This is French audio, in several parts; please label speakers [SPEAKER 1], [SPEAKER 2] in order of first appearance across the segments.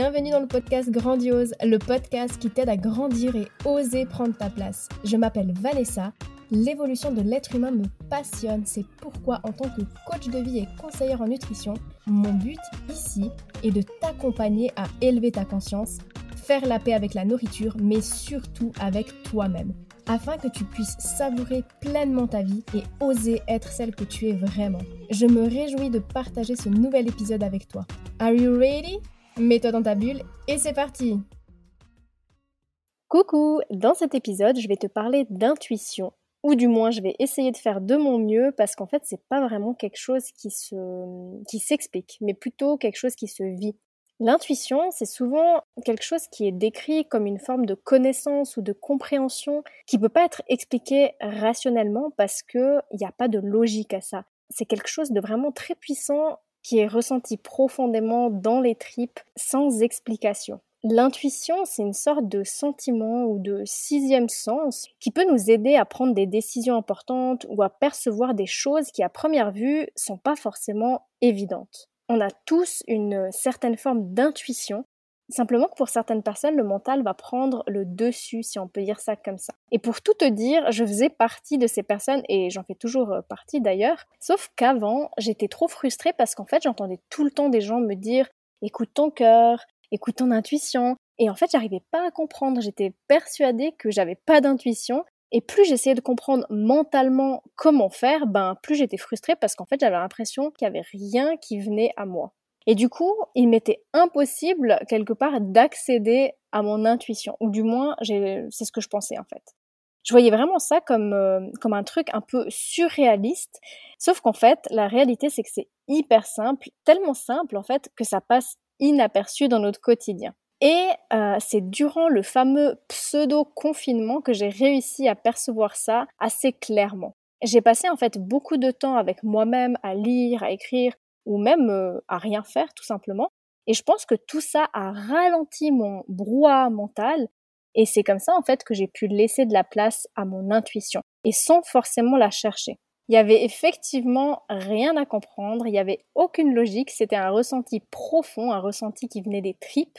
[SPEAKER 1] bienvenue dans le podcast Grandiose, le podcast qui t'aide à grandir et oser prendre ta place. Je m'appelle Vanessa, l'évolution de l'être humain me passionne, c'est pourquoi en tant que coach de vie et conseillère en nutrition, mon but ici est de t'accompagner à élever ta conscience, faire la paix avec la nourriture, mais surtout avec toi-même afin que tu puisses savourer pleinement ta vie et oser être celle que tu es vraiment. Je me réjouis de partager ce nouvel épisode avec toi. Are you ready? Mets-toi dans ta bulle et c'est parti Coucou Dans cet épisode, je vais te parler d'intuition. Ou du moins, je vais essayer de faire de mon mieux parce qu'en fait, c'est pas vraiment quelque chose qui se, qui s'explique, mais plutôt quelque chose qui se vit. L'intuition, c'est souvent quelque chose qui est décrit comme une forme de connaissance ou de compréhension qui ne peut pas être expliqué rationnellement parce qu'il n'y a pas de logique à ça. C'est quelque chose de vraiment très puissant qui est ressenti profondément dans les tripes sans explication. L'intuition, c'est une sorte de sentiment ou de sixième sens qui peut nous aider à prendre des décisions importantes ou à percevoir des choses qui à première vue sont pas forcément évidentes on a tous une certaine forme d'intuition. Simplement que pour certaines personnes, le mental va prendre le dessus, si on peut dire ça comme ça. Et pour tout te dire, je faisais partie de ces personnes, et j'en fais toujours euh, partie d'ailleurs, sauf qu'avant, j'étais trop frustrée parce qu'en fait, j'entendais tout le temps des gens me dire écoute ton cœur, écoute ton intuition. Et en fait, j'arrivais pas à comprendre. J'étais persuadée que j'avais pas d'intuition et plus j'essayais de comprendre mentalement comment faire, ben plus j'étais frustrée parce qu'en fait j'avais l'impression qu'il n'y avait rien qui venait à moi. Et du coup, il m'était impossible quelque part d'accéder à mon intuition, ou du moins c'est ce que je pensais en fait. Je voyais vraiment ça comme, euh, comme un truc un peu surréaliste, sauf qu'en fait la réalité c'est que c'est hyper simple, tellement simple en fait que ça passe inaperçu dans notre quotidien. Et euh, c'est durant le fameux pseudo-confinement que j'ai réussi à percevoir ça assez clairement. J'ai passé en fait beaucoup de temps avec moi-même à lire, à écrire ou même euh, à rien faire tout simplement. Et je pense que tout ça a ralenti mon brouhaha mental et c'est comme ça en fait que j'ai pu laisser de la place à mon intuition et sans forcément la chercher. Il y avait effectivement rien à comprendre, il n'y avait aucune logique, c'était un ressenti profond, un ressenti qui venait des tripes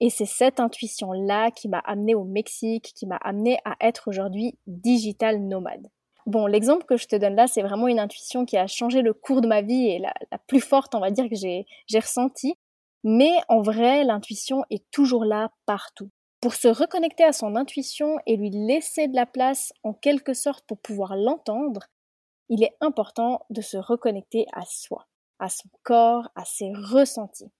[SPEAKER 1] et c'est cette intuition-là qui m'a amené au Mexique, qui m'a amené à être aujourd'hui digital nomade. Bon, l'exemple que je te donne là, c'est vraiment une intuition qui a changé le cours de ma vie et la, plus forte, on va dire, que j'ai ressentie. Mais en vrai, l'intuition est toujours là partout. Pour se reconnecter à son intuition et lui laisser de la place en quelque sorte pour pouvoir l'entendre, il est important de se reconnecter à soi, à son corps, à ses ressentis.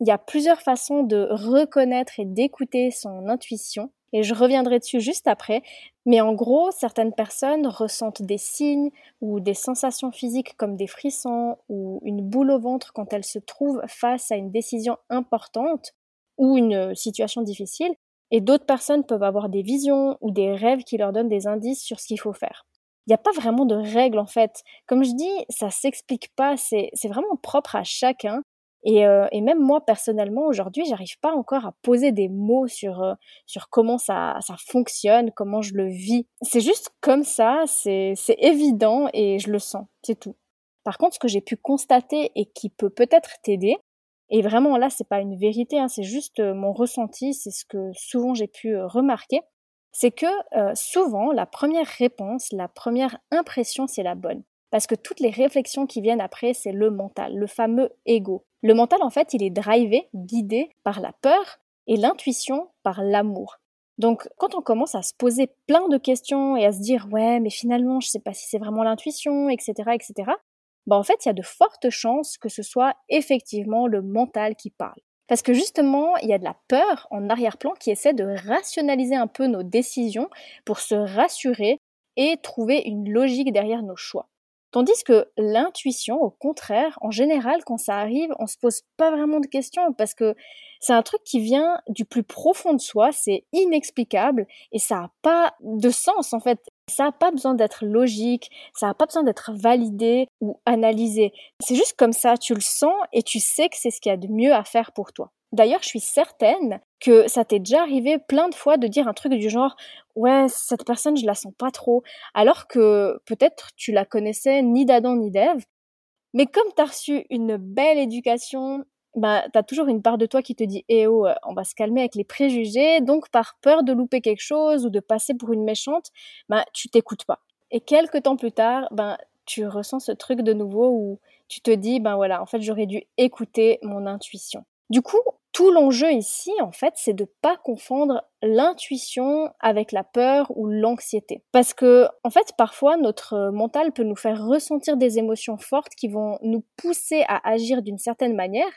[SPEAKER 1] Il y a plusieurs façons de reconnaître et d'écouter son intuition, et je reviendrai dessus juste après, mais en gros, certaines personnes ressentent des signes ou des sensations physiques comme des frissons ou une boule au ventre quand elles se trouvent face à une décision importante ou une situation difficile, et d'autres personnes peuvent avoir des visions ou des rêves qui leur donnent des indices sur ce qu'il faut faire. Il n'y a pas vraiment de règles en fait. Comme je dis, ça s'explique pas, c'est vraiment propre à chacun. Euh, et, même moi, personnellement, aujourd'hui, j'arrive pas encore à poser des mots sur, euh, sur comment ça, ça fonctionne, comment je le vis. C'est juste comme ça, c'est évident et je le sens, c'est tout. Par contre, ce que j'ai pu constater et qui peut peut-être t'aider, et vraiment là, c'est pas une vérité, hein, c'est juste euh, mon ressenti, c'est ce que souvent j'ai pu remarquer, c'est que souvent, la première réponse, la première impression, c'est la bonne. Parce que toutes les réflexions qui viennent après, c'est le mental, le fameux ego. Le mental, en fait, il est drivé, guidé par la peur et l'intuition par l'amour. Donc, quand on commence à se poser plein de questions et à se dire ouais, mais finalement, je sais pas si c'est vraiment l'intuition, etc., etc., bah en fait, il y a de fortes chances que ce soit effectivement le mental qui parle. Parce que justement, il y a de la peur en arrière-plan qui essaie de rationaliser un peu nos décisions pour se rassurer et trouver une logique derrière nos choix. Tandis que l'intuition, au contraire, en général, quand ça arrive, on se pose pas vraiment de questions parce que c'est un truc qui vient du plus profond de soi, c'est inexplicable et ça n'a pas de sens en fait. Ça n'a pas besoin d'être logique, ça n'a pas besoin d'être validé ou analysé. C'est juste comme ça, tu le sens et tu sais que c'est ce qu'il y a de mieux à faire pour toi. D'ailleurs, je suis certaine que ça t'est déjà arrivé plein de fois de dire un truc du genre ouais, cette personne, je la sens pas trop, alors que peut-être tu la connaissais ni d'Adam ni d'Ève, mais comme tu as reçu une belle éducation bah, tu as toujours une part de toi qui te dit Eh oh, euh, on va se calmer avec les préjugés. Donc, par peur de louper quelque chose ou de passer pour une méchante, bah, tu t'écoutes pas. Et quelques temps plus tard, ben, tu ressens ce truc de nouveau où tu te dis Ben voilà, en fait, j'aurais dû écouter mon intuition. Du coup, tout l'enjeu ici, en fait, c'est de pas confondre l'intuition avec la peur ou l'anxiété. Parce que, en fait, parfois, notre mental peut nous faire ressentir des émotions fortes qui vont nous pousser à agir d'une certaine manière,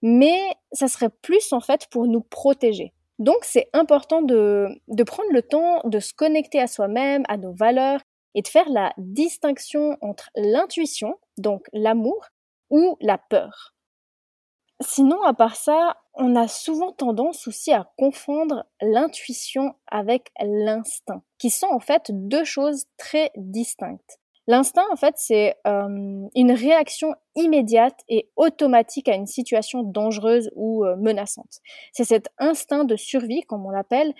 [SPEAKER 1] mais ça serait plus, en fait, pour nous protéger. Donc, c'est important de, de prendre le temps de se connecter à soi-même, à nos valeurs, et de faire la distinction entre l'intuition, donc l'amour, ou la peur. Sinon, à part ça, on a souvent tendance aussi à confondre l'intuition avec l'instinct, qui sont en fait deux choses très distinctes. L'instinct, en fait, c'est euh, une réaction immédiate et automatique à une situation dangereuse ou euh, menaçante. C'est cet instinct de survie, comme on l'appelle,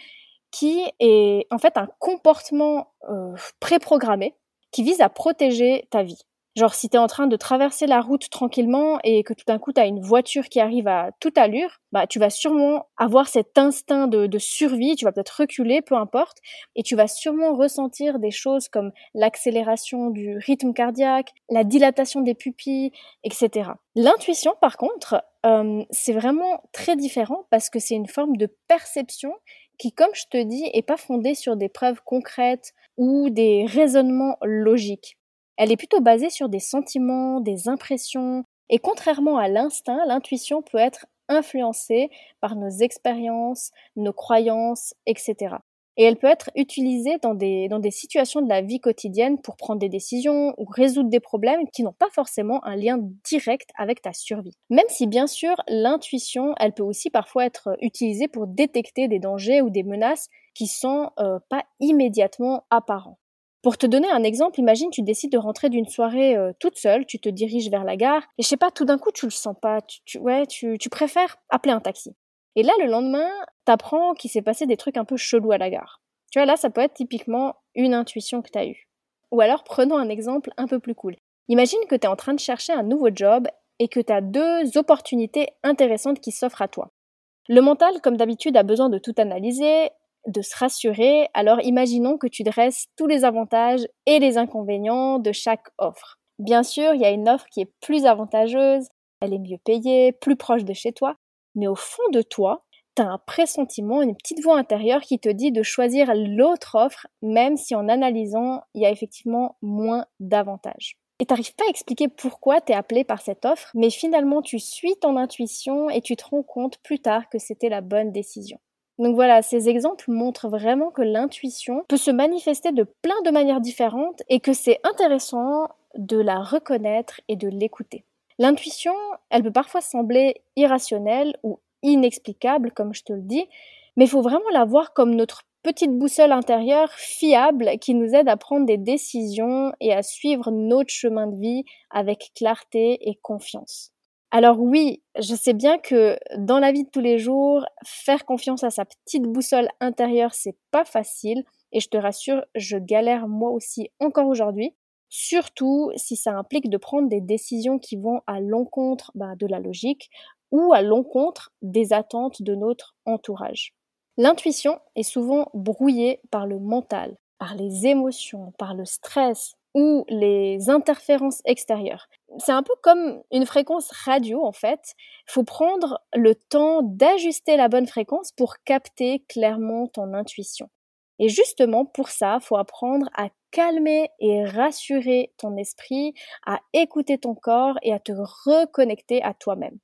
[SPEAKER 1] qui est en fait un comportement euh, préprogrammé qui vise à protéger ta vie. Genre, si tu es en train de traverser la route tranquillement et que tout d'un coup, tu as une voiture qui arrive à toute allure, bah, tu vas sûrement avoir cet instinct de, survie, tu vas peut-être reculer, peu importe, et tu vas sûrement ressentir des choses comme l'accélération du rythme cardiaque, la dilatation des pupilles, etc. L'intuition, par contre, euh, c'est vraiment très différent parce que c'est une forme de perception qui, comme je te dis, est pas fondée sur des preuves concrètes ou des raisonnements logiques. Elle est plutôt basée sur des sentiments, des impressions, et contrairement à l'instinct, l'intuition peut être influencée par nos expériences, nos croyances, etc. Et elle peut être utilisée dans des, dans des situations de la vie quotidienne pour prendre des décisions ou résoudre des problèmes qui n'ont pas forcément un lien direct avec ta survie. Même si bien sûr l'intuition, elle peut aussi parfois être utilisée pour détecter des dangers ou des menaces qui sont euh, pas immédiatement apparents. Pour te donner un exemple, imagine tu décides de rentrer d'une soirée euh, toute seule, tu te diriges vers la gare, et je sais pas, tout d'un coup tu le sens pas, tu, ouais, tu, tu préfères appeler un taxi. Et là, le lendemain, t'apprends qu'il s'est passé des trucs un peu chelous à la gare. Tu vois, là, ça peut être typiquement une intuition que t'as eue. Ou alors, prenons un exemple un peu plus cool. Imagine que tu es en train de chercher un nouveau job et que tu as deux opportunités intéressantes qui s'offrent à toi. Le mental, comme d'habitude, a besoin de tout analyser de se rassurer, alors imaginons que tu dresses tous les avantages et les inconvénients de chaque offre. Bien sûr, il y a une offre qui est plus avantageuse, elle est mieux payée, plus proche de chez toi, mais au fond de toi, tu as un pressentiment, une petite voix intérieure qui te dit de choisir l'autre offre, même si en analysant, il y a effectivement moins d'avantages. Et t'arrives pas à expliquer pourquoi tu es appelé par cette offre, mais finalement tu suis ton intuition et tu te rends compte plus tard que c'était la bonne décision. Donc voilà, ces exemples montrent vraiment que l'intuition peut se manifester de plein de manières différentes et que c'est intéressant de la reconnaître et de l'écouter. L'intuition, elle peut parfois sembler irrationnelle ou inexplicable, comme je te le dis, mais il faut vraiment la voir comme notre petite boussole intérieure fiable qui nous aide à prendre des décisions et à suivre notre chemin de vie avec clarté et confiance. Alors oui, je sais bien que dans la vie de tous les jours, faire confiance à sa petite boussole intérieure, c'est pas facile. Et je te rassure, je galère moi aussi encore aujourd'hui. Surtout si ça implique de prendre des décisions qui vont à l'encontre bah, de la logique ou à l'encontre des attentes de notre entourage. L'intuition est souvent brouillée par le mental, par les émotions, par le stress, ou les interférences extérieures. C'est un peu comme une fréquence radio en fait. Il faut prendre le temps d'ajuster la bonne fréquence pour capter clairement ton intuition. Et justement pour ça, faut apprendre à calmer et rassurer ton esprit, à écouter ton corps et à te reconnecter à toi-même.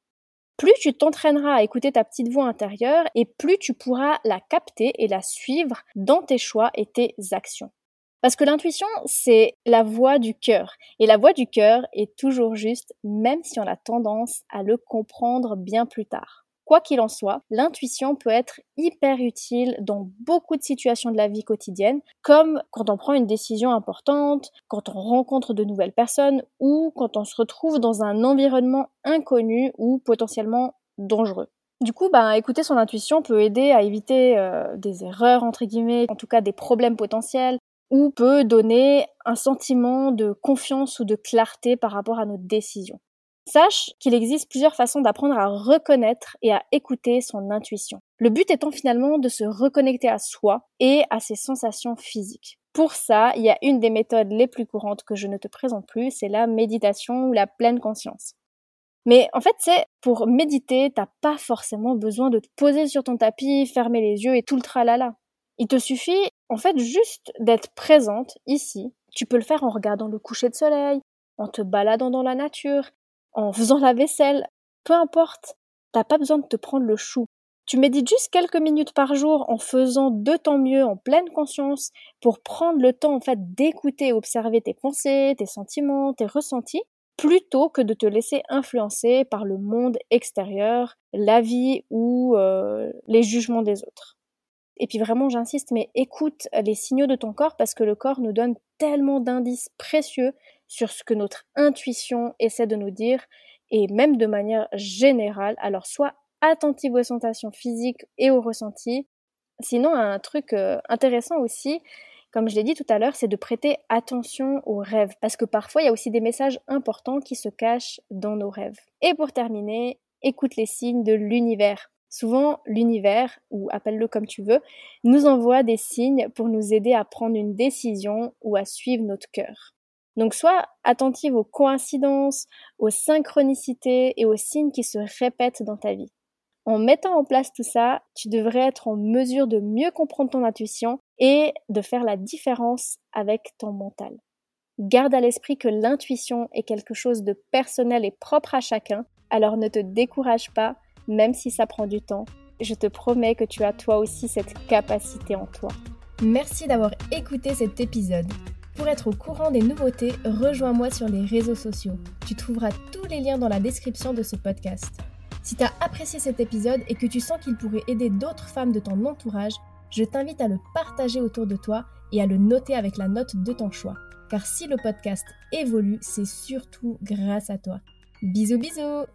[SPEAKER 1] Plus tu t'entraîneras à écouter ta petite voix intérieure et plus tu pourras la capter et la suivre dans tes choix et tes actions. Parce que l'intuition, c'est la voix du cœur. Et la voix du cœur est toujours juste, même si on a tendance à le comprendre bien plus tard. Quoi qu'il en soit, l'intuition peut être hyper utile dans beaucoup de situations de la vie quotidienne, comme quand on prend une décision importante, quand on rencontre de nouvelles personnes ou quand on se retrouve dans un environnement inconnu ou potentiellement dangereux. Du coup, ben, écouter son intuition peut aider à éviter euh, des erreurs, entre guillemets, en tout cas des problèmes potentiels, ou peut donner un sentiment de confiance ou de clarté par rapport à nos décisions. Sache qu'il existe plusieurs façons d'apprendre à reconnaître et à écouter son intuition. Le but étant finalement de se reconnecter à soi et à ses sensations physiques. Pour ça, il y a une des méthodes les plus courantes que je ne te présente plus, c'est la méditation ou la pleine conscience. Mais en fait, c'est pour méditer, t'as pas forcément besoin de te poser sur ton tapis, fermer les yeux et tout le tralala. Il te suffit, en fait, juste d'être présente ici. Tu peux le faire en regardant le coucher de soleil, en te baladant dans la nature, en faisant la vaisselle, peu importe, t'as pas besoin de te prendre le chou. Tu médites juste quelques minutes par jour en faisant de ton mieux en pleine conscience pour prendre le temps en fait d'écouter et observer tes pensées, tes sentiments, tes ressentis plutôt que de te laisser influencer par le monde extérieur, la vie ou euh, les jugements des autres. Et puis vraiment, j'insiste, mais écoute les signaux de ton corps parce que le corps nous donne tellement d'indices précieux sur ce que notre intuition essaie de nous dire et même de manière générale. Alors sois attentive aux sensations physiques et aux ressentis. Sinon, un truc euh, intéressant aussi, comme je l'ai dit tout à l'heure, c'est de prêter attention aux rêves, parce que parfois il y a aussi des messages importants qui se cachent dans nos rêves. Et pour terminer, écoute les signes de l'univers. Souvent, l'univers, ou appelle-le comme tu veux, nous envoie des signes pour nous aider à prendre une décision ou à suivre notre cœur. Donc sois attentive aux coïncidences, aux synchronicités et aux signes qui se répètent dans ta vie. En mettant en place tout ça, tu devrais être en mesure de mieux comprendre ton intuition et de faire la différence avec ton mental. Garde à l'esprit que l'intuition est quelque chose de personnel et propre à chacun, alors ne te décourage pas, même si ça prend du temps. Je te promets que tu as toi aussi cette capacité en toi.
[SPEAKER 2] Merci d'avoir écouté cet épisode. Pour être au courant des nouveautés, rejoins-moi sur les réseaux sociaux. Tu trouveras tous les liens dans la description de ce podcast. Si tu as apprécié cet épisode et que tu sens qu'il pourrait aider d'autres femmes de ton entourage, je t'invite à le partager autour de toi et à le noter avec la note de ton choix. Car si le podcast évolue, c'est surtout grâce à toi. Bisous bisous